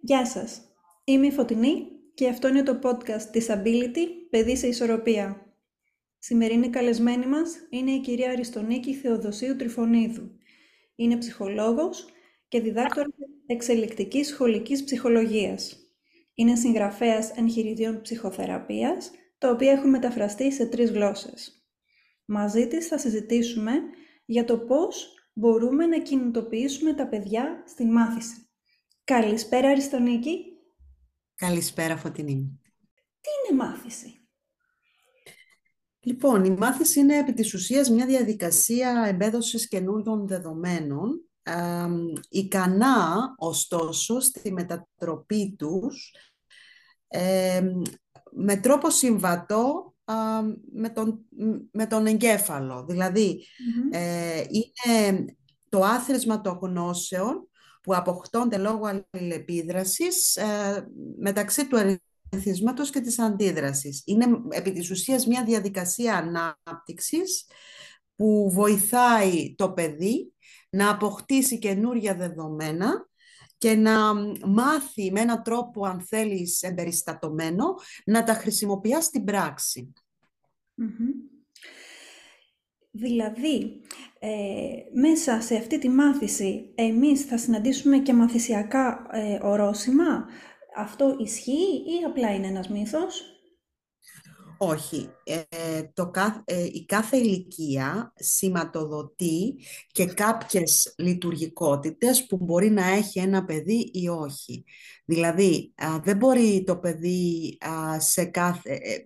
Γεια σας, είμαι η Φωτεινή και αυτό είναι το podcast Disability – Παιδί σε Ισορροπία. Σημερινή καλεσμένη μας είναι η κυρία Αριστονίκη Θεοδοσίου Τριφωνίδου. Είναι ψυχολόγος και διδάκτορας εξελικτικής σχολικής ψυχολογίας. Είναι συγγραφέας εγχειριδίων ψυχοθεραπείας, τα οποία έχουν μεταφραστεί σε τρεις γλώσσες. Μαζί της θα συζητήσουμε για το πώς μπορούμε να κινητοποιήσουμε τα παιδιά στην μάθηση. Καλησπέρα Αριστονίκη. Καλησπέρα Φωτεινή. Τι είναι μάθηση; Λοιπόν, η μάθηση είναι επί της ουσίας μια διαδικασία εμπέδωσης καινούργιων δεδομένων, ε, ικανά ωστόσο στη μετατροπή τους με τρόπο συμβατό με, τον, με τον εγκέφαλο. δηλαδη ε, είναι το άθροισμα των γνώσεων που αποκτώνται λόγω αλληλεπίδρασης ε, μεταξύ του ερεθίσματος και της αντίδρασης. Είναι επί της ουσίας μια διαδικασία ανάπτυξης που βοηθάει το παιδί να αποκτήσει καινούρια δεδομένα και να μάθει με έναν τρόπο, αν θέλεις, εμπεριστατωμένο, να τα χρησιμοποιεί στην πραξη Δηλαδή, ε, μέσα σε αυτή τη μάθηση, εμείς θα συναντήσουμε και μαθησιακά ε, ορόσημα; Αυτό ισχύει ή απλά είναι ένας μύθος; Όχι. Ε, το, ε, η κάθε ηλικία σηματοδοτεί και κάποιες λειτουργικότητες που μπορεί να έχει ένα παιδί ή όχι. Δηλαδή, δεν μπορεί το παιδί σε κάθε... Ε,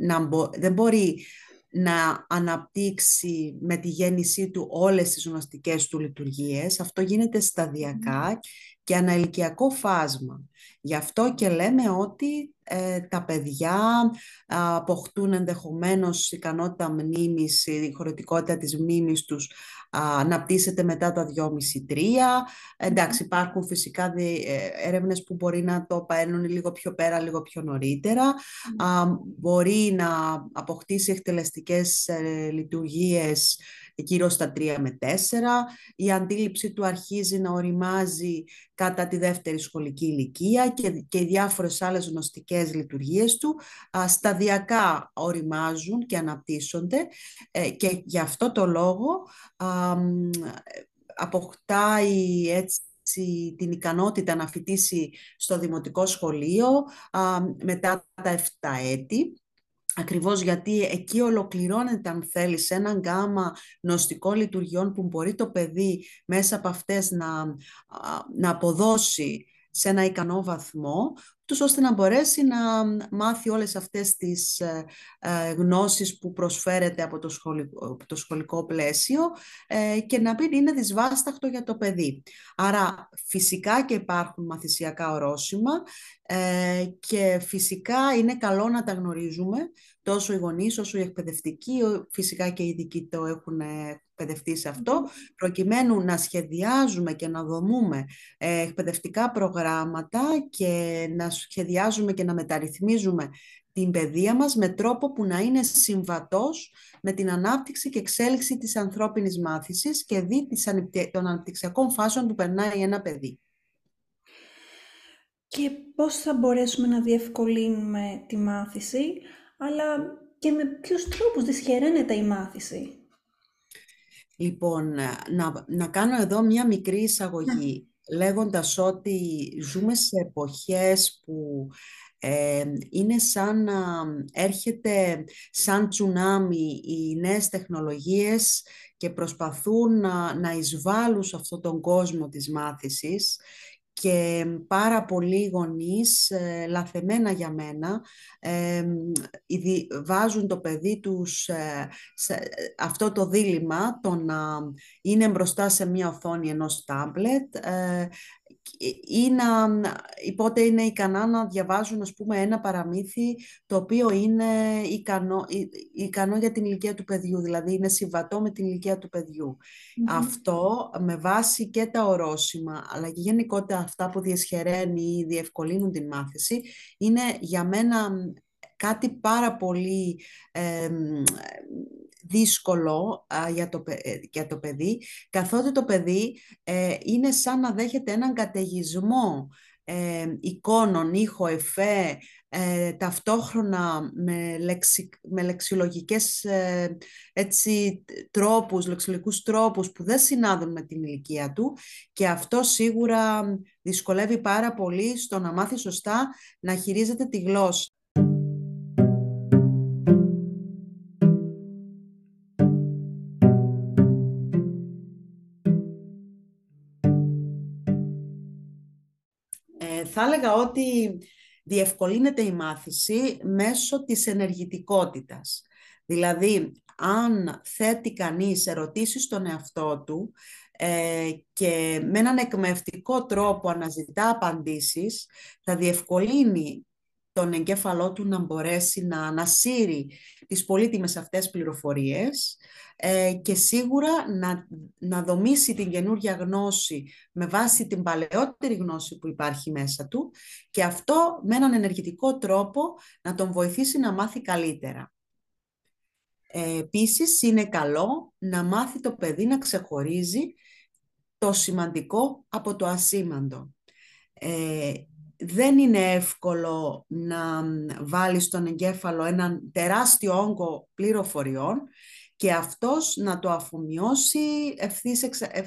να, δεν μπορεί να αναπτύξει με τη γέννησή του όλες τις γνωστικές του λειτουργίες. Αυτό γίνεται σταδιακά και αναηλικιακό φάσμα. Γι' αυτό και λέμε ότι ε, τα παιδιά αποκτούν ενδεχομένως ικανότητα μνήμης, η χωρητικότητα της μνήμης τους αναπτύσσεται μετά τα 2,5-3. Εντάξει, υπάρχουν φυσικά δι, ε, έρευνες που μπορεί να το παίρνουν λίγο πιο πέρα, λίγο πιο νωρίτερα. μπορεί να αποκτήσει εκτελεστικές ε, λειτουργίες γύρω στα 3 με 4. Η αντίληψη του αρχίζει να οριμάζει κατά τη δεύτερη σχολική ηλικία και, και οι διάφορες άλλες γνωστικές λειτουργίες του σταδιακά οριμάζουν και αναπτύσσονται ε, και γι' αυτό το λόγο αποκτάει έτσι την ικανότητα να φοιτήσει στο δημοτικό σχολείο μετά τα 7 έτη Ακριβώς γιατί εκεί ολοκληρώνεται, αν θέλεις, σε έναν γάμα νοστικών λειτουργιών που μπορεί το παιδί μέσα από αυτές να, να αποδώσει σε ένα ικανό βαθμό, τους ώστε να μπορέσει να μάθει όλες αυτές τις ε, ε, γνώσεις που προσφέρεται από το σχολικό, το σχολικό πλαίσιο ε, και να μην είναι δυσβάσταχτο για το παιδί. Άρα φυσικά και υπάρχουν μαθησιακά ορόσημα και φυσικά είναι καλό να τα γνωρίζουμε τόσο οι γονείς όσο οι εκπαιδευτικοί, φυσικά και οι ειδικοί το έχουν εκπαιδευτεί σε αυτό, προκειμένου να σχεδιάζουμε και να δομούμε ε, εκπαιδευτικά προγράμματα και να σχεδιάζουμε και να μεταρρυθμίζουμε την παιδεία μας με τρόπο που να είναι συμβατός με την ανάπτυξη και εξέλιξη της ανθρώπινης μάθησης και δι των αναπτυξιακών φάσεων που περνάει ένα παιδί. Και πώς θα μπορέσουμε να διευκολύνουμε τη μάθηση, αλλά και με ποιους τρόπους δυσχεραίνεται η μάθηση; Λοιπόν, να, να κάνω εδώ μια μικρή εισαγωγή, ναι. λέγοντας ότι ζούμε σε εποχές που ε, είναι σαν να έρχεται σαν τσουνάμι οι νέες τεχνολογίες και προσπαθούν να, να εισβάλλουν σε αυτόν τον κόσμο της μάθησης και πάρα πολλοί γονείς, ε, λαθεμένα για μένα, ε, βάζουν το παιδί τους ε, σε αυτό το δίλημα, το να είναι μπροστά σε μια οθόνη ενός τάμπλετ ή να, πότε είναι ικανά να διαβάζουν ας πούμε, ένα παραμύθι το οποίο είναι ικανό, ικανό για την ηλικία του παιδιού, δηλαδή είναι συμβατό με την ηλικία του παιδιου Αυτό με βάση και τα ορόσημα, αλλά και γενικότερα αυτά που διεσχεραίνει ή διευκολύνουν την μάθηση, είναι για μένα κάτι πάρα πολύ δύσκολο για, το, ε, για το παιδί, καθότι το παιδί ε, είναι σαν να δέχεται έναν καταιγισμό ε, εικόνων, ήχο, εφέ, ε, ταυτόχρονα με, λεξι, με λεξιλογικές ε, έτσι, τρόπους, λεξιλογικούς τρόπους που δεν συνάδουν με την ηλικία του και αυτό σίγουρα δυσκολεύει πάρα πολύ στο να μάθει σωστά να χειρίζεται τη γλώσσα. Θα έλεγα ότι διευκολύνεται η μάθηση μέσω της ενεργητικότητας. Δηλαδή, αν θέτει κανείς ερωτήσεις στον εαυτό του ε, και με έναν εκμευτικό τρόπο αναζητά απαντήσεις, θα διευκολύνει τον εγκέφαλό του να μπορέσει να ανασύρει τις πολύτιμες αυτές πληροφορίες ε, και σίγουρα να, να δομήσει την καινούργια γνώση με βάση την παλαιότερη γνώση που υπάρχει μέσα του και αυτό με έναν ενεργητικό τρόπο να τον βοηθήσει να μάθει καλύτερα. Ε, επίσης είναι καλό να μάθει το παιδί να ξεχωρίζει το σημαντικό από το ασήμαντο. Ε, δεν είναι εύκολο να βάλεις στον εγκέφαλο έναν τεράστιο όγκο πληροφοριών και αυτός να το αφομοιώσει ευθύς,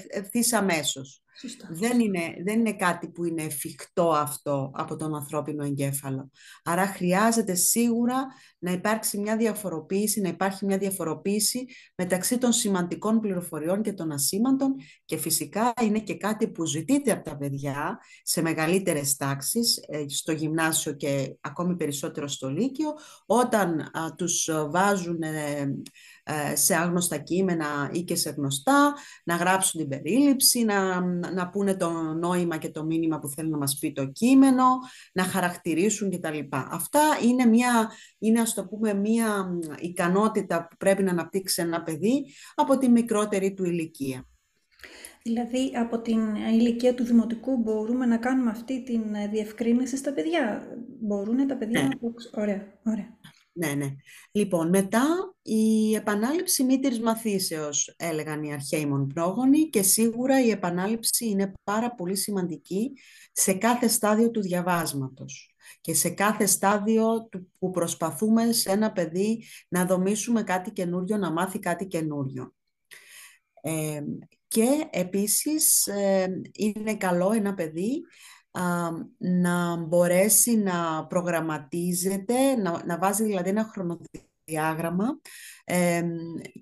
ευθύς αμέσως. Δεν είναι, δεν είναι κάτι που είναι εφικτό αυτό από τον ανθρώπινο εγκέφαλο. Άρα χρειάζεται σίγουρα να υπάρξει μια διαφοροποίηση, να υπάρχει μια διαφοροποίηση μεταξύ των σημαντικών πληροφοριών και των ασήμαντων και φυσικά είναι και κάτι που ζητείται από τα παιδιά σε μεγαλύτερες τάξεις, ε, στο γυμνάσιο και ακόμη περισσότερο στο λύκειο, όταν α, τους βάζουν ε, ε, σε άγνωστα κείμενα ή και σε γνωστά, να γράψουν την περίληψη, να, να πούνε το νόημα και το μήνυμα που θέλει να μας πει το κείμενο, να χαρακτηρίσουν κτλ. Αυτά είναι, μια, είναι ας το πούμε μια ικανότητα που πρέπει να αναπτύξει ένα παιδί από τη μικρότερη του ηλικία. Δηλαδή, από την ηλικία του δημοτικού μπορούμε να κάνουμε αυτή τη διευκρίνηση στα παιδιά; Μπορούν τα παιδιά ναι. να... Ωραία, ωραία. Ναι, ναι. Λοιπόν, μετά η επανάληψη μήτηρης μαθήσεως, έλεγαν οι αρχαίοι πρόγονοι και σίγουρα η επανάληψη είναι πάρα πολύ σημαντική σε κάθε στάδιο του διαβάσματος και σε κάθε στάδιο που προσπαθούμε σε ένα παιδί να δομήσουμε κάτι καινούριο, να μάθει κάτι καινούριο. Ε, και επίσης ε, είναι καλό ένα παιδί να μπορέσει να προγραμματίζεται, να, να βάζει δηλαδή ένα χρονοδιάγραμμα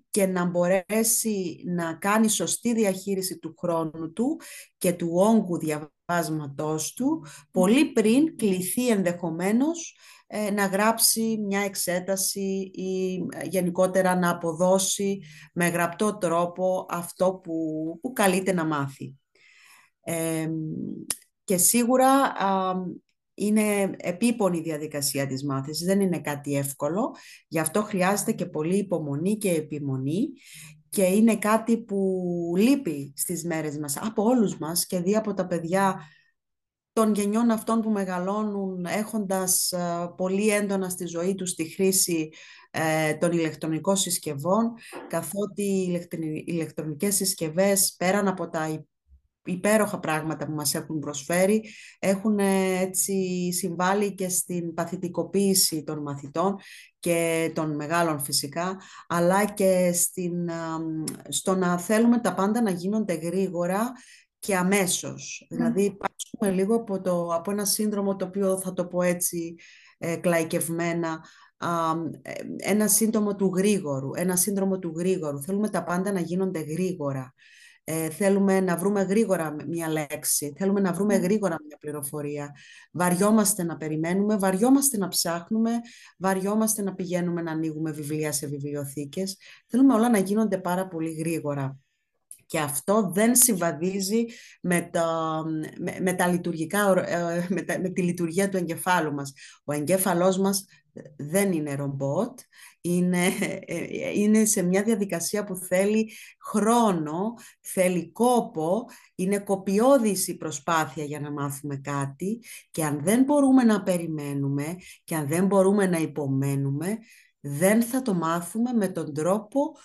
και να μπορέσει να κάνει σωστή διαχείριση του χρόνου του και του όγκου διαβάσματός του πολύ πριν κληθεί ενδεχομένως ε, να γράψει μια εξέταση ή ε, γενικότερα να αποδώσει με γραπτό τρόπο αυτό που, που καλείται να μάθει. Και σίγουρα είναι επίπονη η διαδικασία της μάθησης, δεν είναι κάτι εύκολο. Γι' αυτό χρειάζεται και πολύ υπομονή και επιμονή και είναι κάτι που λείπει στις μέρες μας από όλους μας και δει από τα παιδιά των γενιών αυτών που μεγαλώνουν έχοντας πολύ έντονα στη ζωή τους τη χρήση ε, των ηλεκτρονικών συσκευών καθότι οι ηλεκτρονικές συσκευές πέραν από τα υπέροχα πράγματα που μας έχουν προσφέρει έχουν ε, έτσι συμβάλει και στην παθητικοποίηση των μαθητών και των μεγάλων φυσικά, αλλά και στην, στο να θέλουμε τα πάντα να γίνονται γρήγορα και αμέσως. Δηλαδή, υπάρχουμε λίγο από, το, από ένα σύνδρομο το οποίο θα το πω έτσι ε, κλαϊκευμένα, ε, ένα σύντομο του γρήγορου, ένα σύνδρομο του γρήγορου. Θέλουμε τα πάντα να γίνονται γρήγορα. Ε, θέλουμε να βρούμε γρήγορα μια λέξη, θέλουμε να βρούμε ναι. γρήγορα μια πληροφορία. Βαριόμαστε να περιμένουμε, βαριόμαστε να ψάχνουμε, βαριόμαστε να πηγαίνουμε να ανοίγουμε βιβλία σε βιβλιοθήκες. Θέλουμε όλα να γίνονται πάρα πολύ γρήγορα. Και αυτό δεν συμβαδίζει με, τα, με, τα λειτουργικά, ε, με, με τη λειτουργία του εγκεφάλου μας. Ο εγκέφαλός μας δεν είναι ρομπότ, είναι, ε, είναι σε μια διαδικασία που θέλει χρόνο, θέλει κόπο, είναι κοπιώδης η προσπάθεια για να μάθουμε κάτι και αν δεν μπορούμε να περιμένουμε και αν δεν μπορούμε να υπομένουμε, δεν θα το μάθουμε με τον τρόπο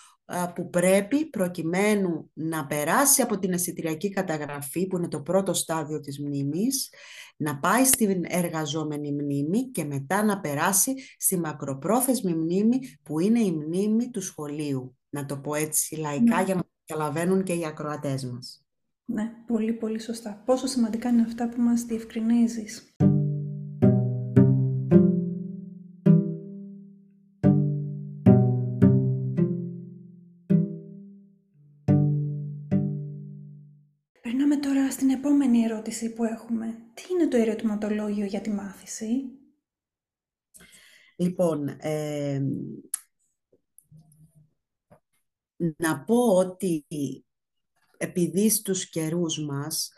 που πρέπει προκειμένου να περάσει από την αισθητηριακή καταγραφή που είναι το πρώτο στάδιο της μνήμης, να πάει στην εργαζόμενη μνήμη και μετά να περάσει στη μακροπρόθεσμη μνήμη που είναι η μνήμη του σχολείου. Να το πω έτσι λαϊκά ναι. για να καταλαβαίνουν και οι ακροατές μας. Ναι, πολύ πολύ σωστά. Πόσο σημαντικά είναι αυτά που μας διευκρινίζεις. Επόμενη ερώτηση που έχουμε. Τι είναι το ερωτηματολόγιο για τη μάθηση; Λοιπόν, να πω ότι επειδή στους καιρούς μας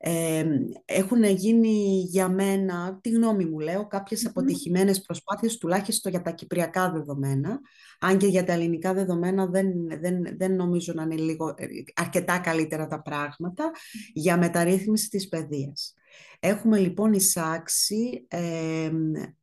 ε, έχουν γίνει για μένα, τη γνώμη μου λέω, κάποιες αποτυχημένες προσπάθειες τουλάχιστον για τα κυπριακά δεδομένα, αν και για τα ελληνικά δεδομένα δεν, δεν, δεν νομίζω να είναι λίγο, ε, αρκετά καλύτερα τα πράγματα, για μεταρρύθμιση της παιδείας. Έχουμε λοιπόν εισάξει ε,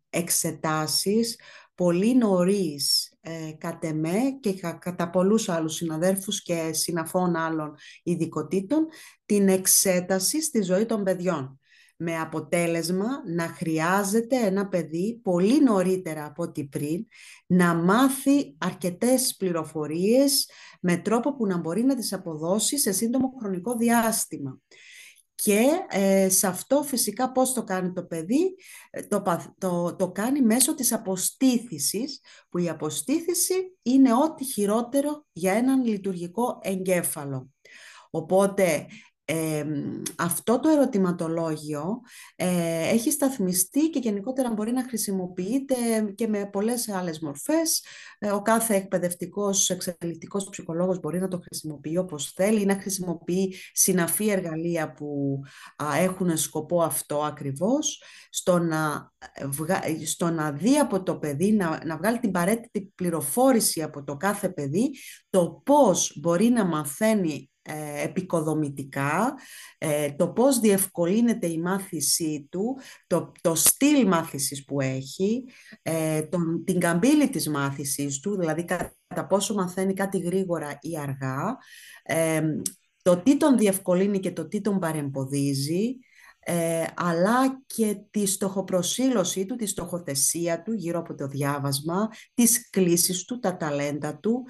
εξετάσεις πολύ νωρίς ε, κατ' εμέ και κατά πολλούς άλλους συναδέρφους και συναφών άλλων ειδικοτήτων την εξέταση στη ζωή των παιδιών με αποτέλεσμα να χρειάζεται ένα παιδί πολύ νωρίτερα από ό,τι πριν να μάθει αρκετές πληροφορίες με τρόπο που να μπορεί να τις αποδώσει σε σύντομο χρονικό διάστημα. Και ε, σε αυτό φυσικά πώς το κάνει το παιδί, ε, το, το, το κάνει μέσω της αποστήθησης, που η αποστήθηση είναι ό,τι χειρότερο για έναν λειτουργικό εγκέφαλο. Οπότε αυτό το ερωτηματολόγιο ε, έχει σταθμιστεί και γενικότερα μπορεί να χρησιμοποιείται και με πολλές άλλες μορφές. Ε, ο κάθε εκπαιδευτικός, εξελικτικός ψυχολόγος μπορεί να το χρησιμοποιεί όπως θέλει ή να χρησιμοποιεί συναφή εργαλεία που έχουν σκοπό αυτό ακριβώς, στο να, στο να δει από το παιδί, να, να βγάλει την παρέτητη πληροφόρηση από το κάθε παιδί, το πώς μπορεί να μαθαίνει ε, επικοδομητικά, ε, το πώς διευκολύνεται η μάθησή του, το, το στυλ μάθησης που έχει, ε, τον, την καμπύλη της μάθησής του, δηλαδή κατά πόσο μαθαίνει κάτι γρήγορα ή αργά, το τι τον διευκολύνει και το τι τον παρεμποδίζει, αλλά και τη στοχοπροσύλωσή του, τη στοχοθεσία του γύρω από το διάβασμα, τις κλήσεις του, τα ταλέντα του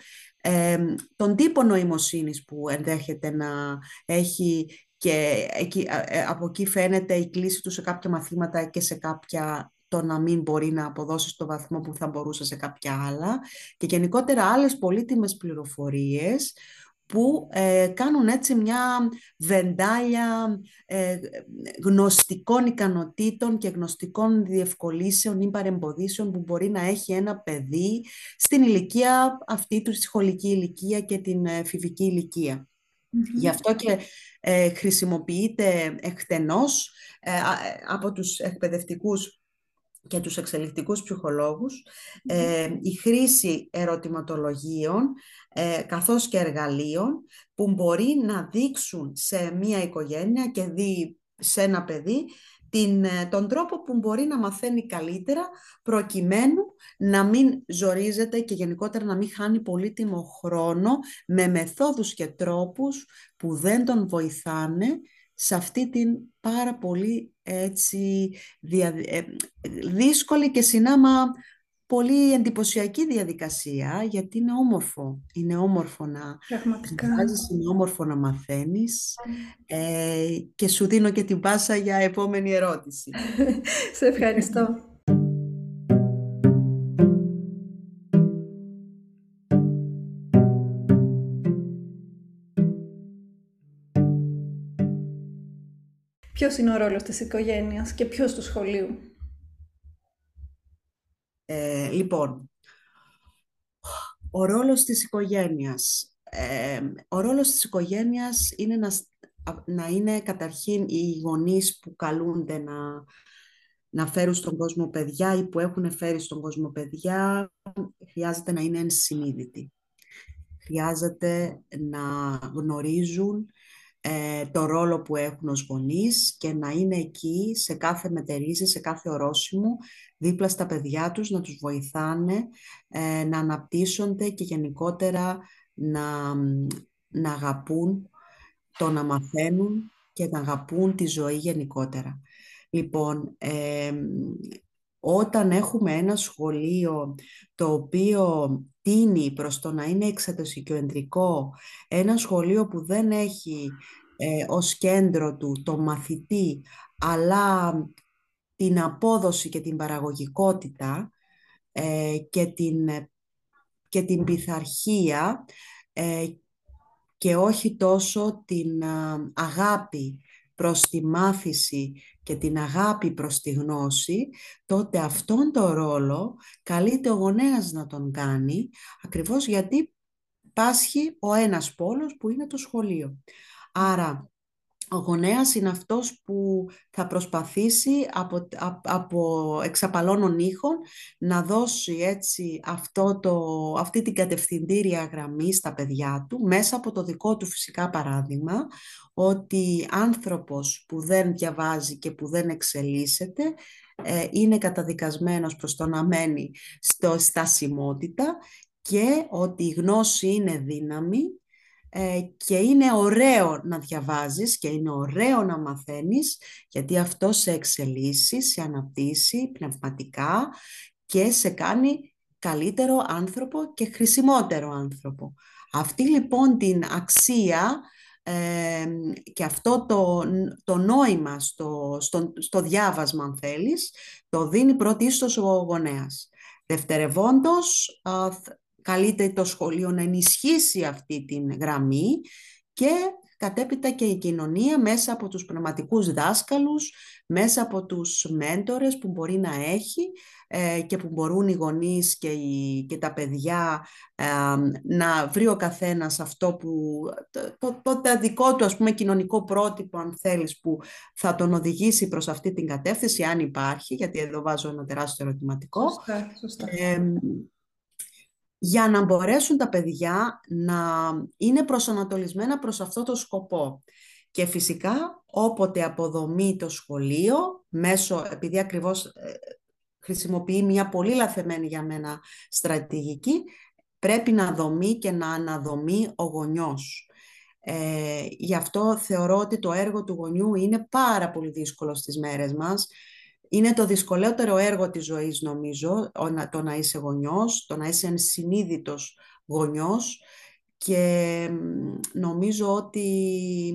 τον τύπο νοημοσύνης που ενδέχεται να έχει και εκεί, ε, από εκεί φαίνεται η κλίση του σε κάποια μαθήματα και σε κάποια το να μην μπορεί να αποδώσει στο βαθμό που θα μπορούσε σε κάποια άλλα. Και γενικότερα άλλες πολύτιμες πληροφορίες που ε, κάνουν έτσι μια βεντάλια ε, γνωστικών ικανοτήτων και γνωστικών διευκολύσεων ή παρεμποδίσεων που μπορεί να έχει ένα παιδί στην ηλικία αυτή του, στη σχολική ηλικία και την ε, φιβική Γι' αυτό και ε, χρησιμοποιείται εκτενώς από τους εκπαιδευτικούς και τους εξελικτικούς ψυχολόγους η χρήση ερωτηματολογίων ε, καθώς και εργαλείων που μπορεί να δείξουν σε μία οικογένεια και δει σε ένα παιδί την, ε, τον τρόπο που μπορεί να μαθαίνει καλύτερα προκειμένου να μην ζορίζεται και γενικότερα να μην χάνει πολύτιμο χρόνο με μεθόδους και τρόπους που δεν τον βοηθάνε σε αυτή την πάρα πολύ έτσι, ε, δύσκολη και συνάμα πολύ εντυπωσιακή διαδικασία, γιατί είναι όμορφο. Είναι όμορφο να βγάζεις, είναι όμορφο να μαθαίνεις ε, και σου δίνω και την πάσα για επόμενη ερώτηση. Σε ευχαριστώ. Ποιος είναι ο ρόλος της οικογένειας και ποιος του σχολείου; Ε, λοιπόν, ο ρόλος της οικογένειας. Ε, ο ρόλος της οικογένειας είναι να, να είναι καταρχήν οι γονείς που καλούνται να, να φέρουν στον κόσμο παιδιά ή που έχουν φέρει στον κόσμο παιδιά, χρειάζεται να είναι ενσυνείδητοι. Χρειάζεται να γνωρίζουν ε, το ρόλο που έχουν ως γονείς και να είναι εκεί σε κάθε μετερίζει, σε κάθε ορόσημο, δίπλα στα παιδιά τους, να τους βοηθάνε, ε, να αναπτύσσονται και γενικότερα να, να αγαπούν το να μαθαίνουν και να αγαπούν τη ζωή γενικότερα. Λοιπόν, όταν έχουμε ένα σχολείο το οποίο τίνει προς το να είναι εξατοσικοεντρικό, ένα σχολείο που δεν έχει ε, ως κέντρο του το μαθητή, αλλά την απόδοση και την παραγωγικότητα ε, και, την, και την πειθαρχία ε, και όχι τόσο την αγάπη προς τη μάθηση και την αγάπη προς τη γνώση, τότε αυτόν τον ρόλο καλείται ο γονέας να τον κάνει, ακριβώς γιατί πάσχει ο ένας πόλος που είναι το σχολείο. Άρα ο γονέας είναι αυτός που θα προσπαθήσει από, από εξαπαλώνων ήχων να δώσει έτσι αυτό το, αυτή την κατευθυντήρια γραμμή στα παιδιά του μέσα από το δικό του φυσικά παράδειγμα ότι άνθρωπος που δεν διαβάζει και που δεν εξελίσσεται ε, είναι καταδικασμένος προς το να μένει στο στασιμότητα και ότι η γνώση είναι δύναμη ε, και είναι ωραίο να διαβάζεις και είναι ωραίο να μαθαίνεις γιατί αυτό σε εξελίσσει, σε αναπτύσσει πνευματικά και σε κάνει καλύτερο άνθρωπο και χρησιμότερο άνθρωπο. Αυτή λοιπόν την αξία ε, και αυτό το, το νόημα στο, στο, στο διάβασμα αν θέλεις, το δίνει πρωτίστως ο γονέας. Δευτερευόντως, καλείται το σχολείο να ενισχύσει αυτή την γραμμή και κατέπειτα και η κοινωνία μέσα από τους πνευματικούς δάσκαλους, μέσα από τους μέντορες που μπορεί να έχει ε, και που μπορούν οι γονείς και, και τα παιδιά ε, να βρει ο καθένας αυτό που το, το, το, δικό του ας πούμε κοινωνικό πρότυπο αν θέλεις που θα τον οδηγήσει προς αυτή την κατεύθυνση αν υπάρχει γιατί εδώ βάζω ένα τεράστιο ερωτηματικό σωστά, σωστά. Ε, για να μπορέσουν τα παιδιά να είναι προσανατολισμένα προς αυτό το σκοπό. Και φυσικά όποτε αποδομεί το σχολείο, μέσω, επειδή ακριβώς ε, χρησιμοποιεί μια πολύ λαθεμένη για μένα στρατηγική, πρέπει να δομεί και να αναδομεί ο γονιός. Ε, γι' αυτό θεωρώ ότι το έργο του γονιού είναι πάρα πολύ δύσκολο στις μέρες μας. Είναι το δυσκολότερο έργο της ζωής νομίζω, το να είσαι γονιός, το να είσαι συνείδητος γονιός και νομίζω ότι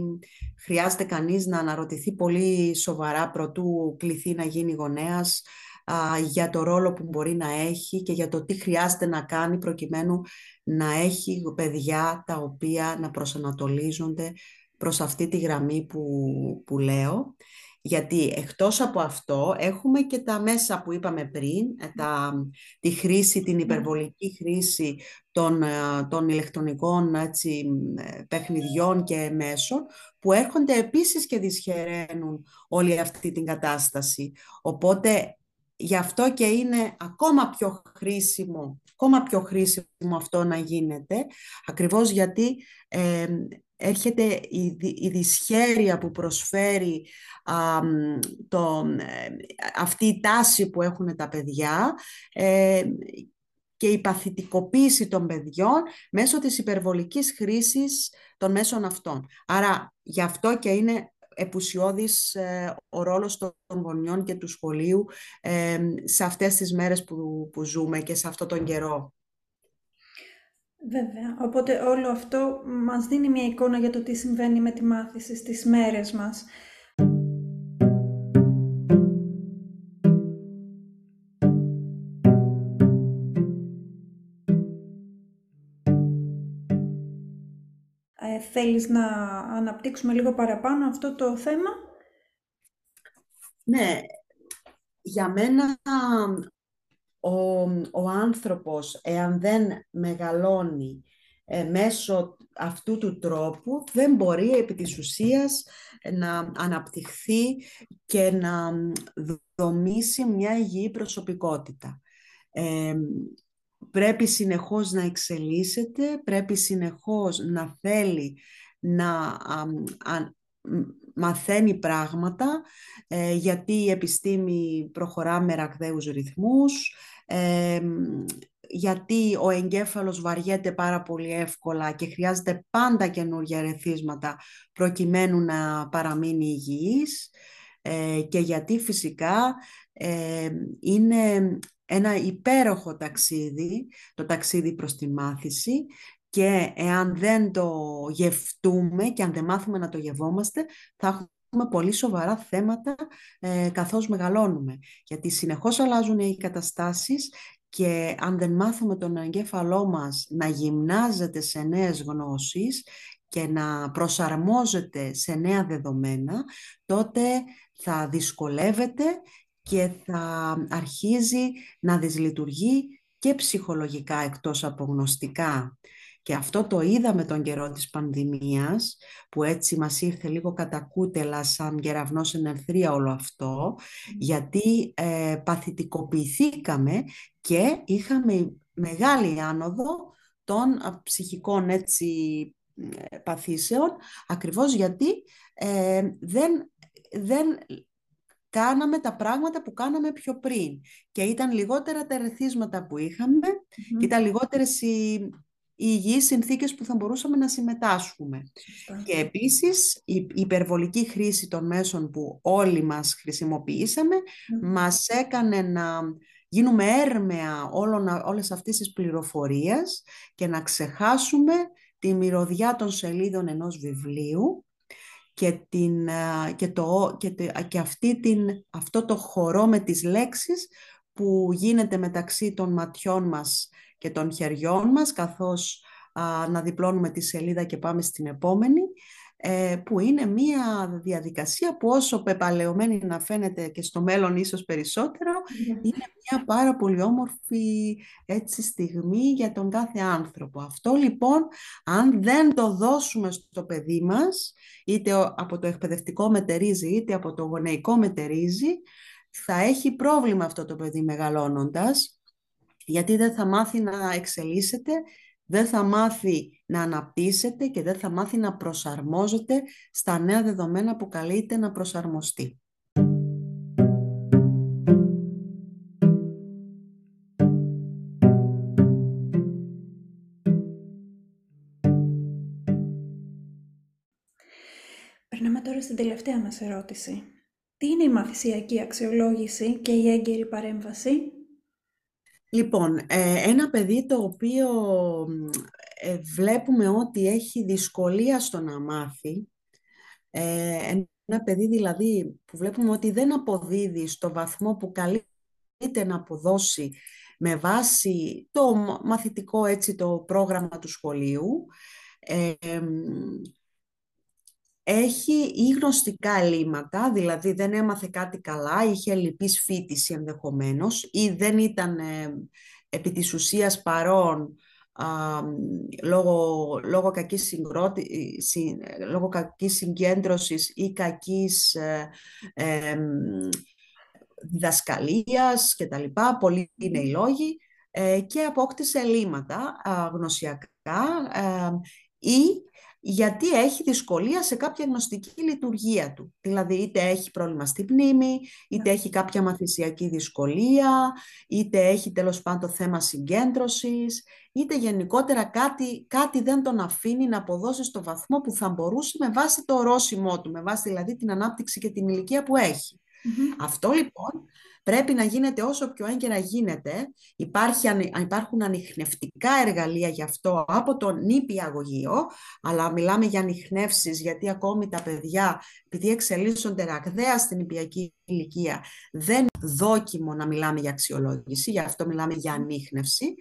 χρειάζεται κανείς να αναρωτηθεί πολύ σοβαρά προτού κληθεί να γίνει γονέας για το ρόλο που μπορεί να έχει και για το τι χρειάζεται να κάνει προκειμένου να έχει παιδιά τα οποία να προσανατολίζονται προς αυτή τη γραμμή που, που λέω. Γιατί εκτός από αυτό έχουμε και τα μέσα που είπαμε πριν, ε, τα, τη χρήση, την ναι. υπερβολική χρήση των, ε, των ηλεκτρονικών έτσι, ε, παιχνιδιών και μέσων που έρχονται επίσης και δυσχεραίνουν όλη αυτή την κατάσταση. Οπότε γι' αυτό και είναι ακόμα πιο χρήσιμο, ακόμα πιο χρήσιμο αυτό να γίνεται, ακριβώς γιατί έρχεται η, η δυσχέρεια που προσφέρει το, ε, αυτή η τάση που έχουν τα παιδιά ε, και η παθητικοποίηση των παιδιών μέσω της υπερβολικής χρήσης των μέσων αυτών. Άρα γι' αυτό και είναι επουσιώδης ε, ο ρόλος των γονιών και του σχολείου σε αυτές τις μέρες που, που ζούμε και σε αυτόν τον καιρό. Βέβαια. Οπότε όλο αυτό μας δίνει μια εικόνα για το τι συμβαίνει με τη μάθηση στις μέρες μας. Ε, θέλεις να αναπτύξουμε λίγο παραπάνω αυτό το θέμα; Ναι, για μένα ο, ο άνθρωπος, εάν δεν μεγαλώνει ε, μέσω αυτού του τρόπου, δεν μπορεί επί της ουσίας να αναπτυχθεί και να δομήσει μια υγιή προσωπικότητα. Ε, πρέπει συνεχώς να εξελίσσεται, πρέπει συνεχώς να θέλει να μαθαίνει πράγματα, ε, γιατί η επιστήμη προχωρά με ραγδαίους ρυθμούς, γιατί ο εγκέφαλος βαριέται πάρα πολύ εύκολα και χρειάζεται πάντα καινούργια ερεθίσματα προκειμένου να παραμείνει υγιής ε, και γιατί φυσικά ε, είναι ένα υπέροχο ταξίδι, το ταξίδι προς τη μάθηση και εάν δεν το γευτούμε και αν δεν μάθουμε να το γευόμαστε, θα έχουμε πολύ σοβαρά θέματα ε, καθώς μεγαλώνουμε. Γιατί συνεχώς αλλάζουν οι καταστάσεις και αν δεν μάθουμε τον εγκέφαλό μας να γυμνάζεται σε νέες γνώσεις και να προσαρμόζεται σε νέα δεδομένα, τότε θα δυσκολεύεται και θα αρχίζει να δυσλειτουργεί και ψυχολογικά εκτός από γνωστικά. Και αυτό το είδαμε τον καιρό της πανδημίας, που έτσι μας ήρθε λίγο κατακούτελα σαν γεραυνός ενερθρία όλο αυτό, γιατί ε, παθητικοποιηθήκαμε και είχαμε μεγάλη άνοδο των ψυχικών έτσι ε, παθήσεων, ακριβώς γιατί ε, δεν, δεν κάναμε τα πράγματα που κάναμε πιο πριν. Και ήταν λιγότερα τα ερεθίσματα που είχαμε και ήταν λιγότερες οι, οι υγιείς συνθήκες που θα μπορούσαμε να συμμετάσχουμε. Και επίσης η υπερβολική χρήση των μέσων που όλοι μας χρησιμοποιήσαμε μας έκανε να γίνουμε έρμεα όλων, όλες αυτές τις πληροφορίες και να ξεχάσουμε τη μυρωδιά των σελίδων ενός βιβλίου και, την, και, το, και, και αυτή την, αυτό το χορό με τις λέξεις που γίνεται μεταξύ των ματιών μας και των χεριών μας καθώς να διπλώνουμε τη σελίδα και πάμε στην επόμενη ε, που είναι μία διαδικασία που όσο πεπαλαιωμένη να φαίνεται και στο μέλλον ίσως περισσότερο, ναι. είναι μία πάρα πολύ όμορφη έτσι, στιγμή για τον κάθε άνθρωπο. Αυτό λοιπόν, αν δεν το δώσουμε στο παιδί μας, είτε από το εκπαιδευτικό μετερίζει, είτε από το γονεϊκό μετερίζει, θα έχει πρόβλημα αυτό το παιδί μεγαλώνοντας, γιατί δεν θα μάθει να εξελίσσεται δεν θα μάθει να αναπτύσσεται και δεν θα μάθει να προσαρμόζεται στα νέα δεδομένα που καλείται να προσαρμοστεί. Περνάμε τώρα στην τελευταία μας ερώτηση. Τι είναι η μαθησιακή αξιολόγηση και η έγκαιρη παρέμβαση; Λοιπόν, ε, ένα παιδί το οποίο ε, βλέπουμε ότι έχει δυσκολία στο να μάθει, ε, ένα παιδί δηλαδή που βλέπουμε ότι δεν αποδίδει στο βαθμό που καλείται να αποδώσει με βάση το μαθητικό έτσι το πρόγραμμα του σχολείου, έχει ή γνωστικά ελλείμματα, δηλαδή δεν έμαθε κάτι καλά, είχε λυπής φίτηση ενδεχομένως ή δεν ήταν ε, επί της ουσίας παρόν λόγω, λόγω, κακής συγκρότη, λόγω κακής συγκέντρωσης ή κακής ε, ε, διδασκαλίας και τα λοιπά, πολλοί είναι οι λόγοι, ε, και απόκτησε ελλείμματα γνωσιακά ή γιατί έχει δυσκολία σε κάποια γνωστική λειτουργία του. Δηλαδή είτε έχει πρόβλημα στη μνήμη, είτε ναι. έχει κάποια μαθησιακή δυσκολία, είτε έχει τέλος πάντων θέμα συγκέντρωσης, είτε γενικότερα κάτι, κάτι δεν τον αφήνει να αποδώσει στο βαθμό που θα μπορούσε με βάση το ορόσημό του, με βάση δηλαδή την ανάπτυξη και την ηλικία που εχει Αυτό λοιπόν πρέπει να γίνεται όσο πιο έγκαιρα γίνεται. Υπάρχει, υπάρχουν ανιχνευτικά εργαλεία γι' αυτό από το νηπιαγωγείο, αλλά μιλάμε για ανιχνεύσεις γιατί ακόμη τα παιδιά, επειδή εξελίσσονται ραγδαία στην νηπιακή ηλικία, δεν δόκιμο να μιλάμε για αξιολόγηση, γι' αυτό μιλάμε για ανιχνευση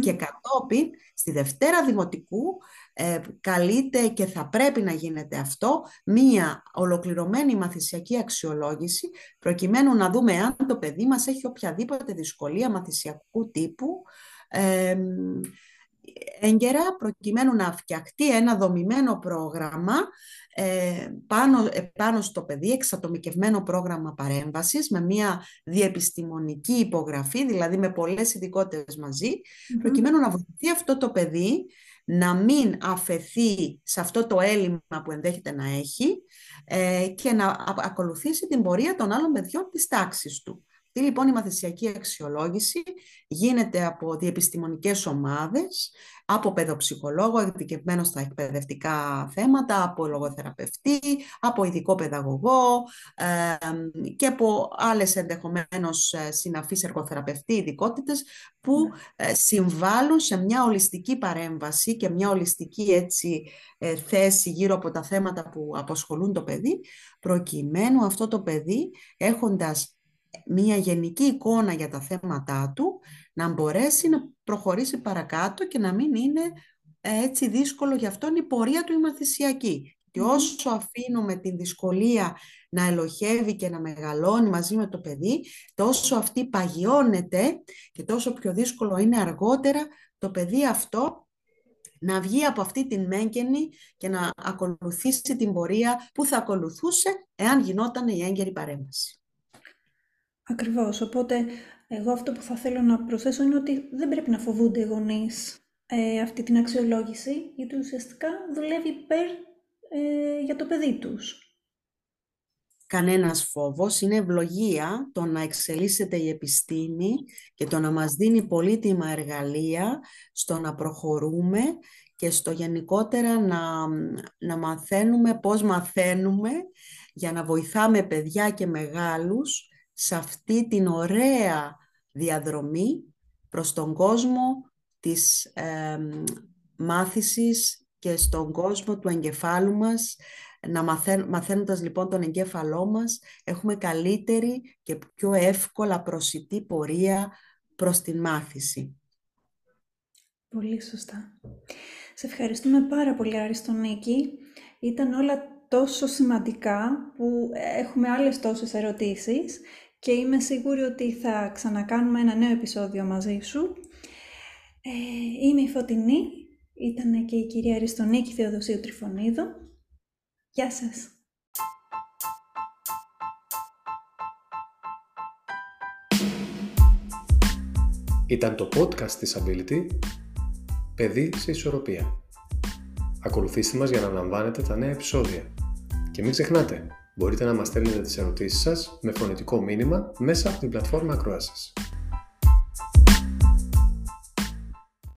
και κατόπιν στη Δευτέρα Δημοτικού ε, καλείται και θα πρέπει να γίνεται αυτό μία ολοκληρωμένη μαθησιακή αξιολόγηση προκειμένου να δούμε αν το παιδί μας έχει οποιαδήποτε δυσκολία μαθησιακού τύπου ε, έγκαιρα προκειμένου να φτιαχτεί ένα δομημένο πρόγραμμα ε, πάνω, πάνω στο παιδί, εξατομικευμένο πρόγραμμα παρέμβασης με μια διεπιστημονική υπογραφή, δηλαδή με πολλές ειδικότητες προκειμένου να βοηθηθεί αυτό το παιδί να μην αφαιθεί σε αυτό το έλλειμμα που ενδέχεται να έχει ε, και να ακολουθήσει την πορεία των άλλων παιδιών της τάξης του. Τι λοιπόν η μαθησιακή αξιολόγηση γίνεται από διεπιστημονικές ομάδες, από παιδοψυχολόγο ειδικευμένο στα εκπαιδευτικά θέματα, από λογοθεραπευτή, από ειδικό παιδαγωγό και από άλλες ενδεχομένως ε, συναφείς εργοθεραπευτή ειδικότητες που ναι. ε, συμβάλλουν σε μια ολιστική παρέμβαση και μια ολιστική έτσι, ε, θέση γύρω από τα θέματα που αποσχολούν το παιδί, προκειμένου αυτό το παιδί έχοντας μια γενική εικόνα για τα θέματά του, να μπορέσει να προχωρήσει παρακάτω και να μην είναι ε, έτσι δύσκολο για αυτόν η πορεία του η μαθησιακή. Και όσο αφήνουμε την δυσκολία να ελοχεύει και να μεγαλώνει μαζί με το παιδί, τόσο αυτή παγιώνεται και τόσο πιο δύσκολο είναι αργότερα το παιδί αυτό να βγει από αυτή την μέγενη και να ακολουθήσει την πορεία που θα ακολουθούσε εάν γινόταν η έγκαιρη παρέμβαση. Ακριβώς. Οπότε, εγώ αυτό που θα θέλω να προσθέσω είναι ότι δεν πρέπει να φοβούνται οι γονείς ε, αυτή την αξιολόγηση, γιατί ουσιαστικά δουλεύει υπέρ ε, για το παιδί τους. Κανένας φόβος, είναι ευλογία το να εξελίσσεται η επιστήμη και το να μας δίνει πολύτιμα εργαλεία στο να προχωρούμε και στο γενικότερα να, να μαθαίνουμε πώς μαθαίνουμε για να βοηθάμε παιδιά και μεγάλους σε αυτή την ωραία διαδρομή προς τον κόσμο της ε, μάθησης και στον κόσμο του εγκεφάλου μας. Να μαθαίνοντας λοιπόν τον εγκέφαλό μας, έχουμε καλύτερη και πιο εύκολα προσιτή πορεία προς την μάθηση. Πολύ σωστά. Σε ευχαριστούμε πάρα πολύ Αριστονίκη. Ήταν όλα τόσο σημαντικά που έχουμε άλλες τόσες ερωτήσεις και είμαι σίγουρη ότι θα ξανακάνουμε ένα νέο επεισόδιο μαζί σου. Ε, είμαι η Φωτεινή, ήταν και η κυρία Αριστονίκη Θεοδοσίου Τριφωνίδου. Γεια σας! Ήταν το podcast της Ability «Παιδί σε ισορροπία». Ακολουθήστε μας για να λαμβάνετε τα νέα επεισόδια. Και μην ξεχνάτε, μπορείτε να μας στέλνετε τις ερωτήσεις σας με φωνητικό μήνυμα μέσα από την πλατφόρμα ακρόασης.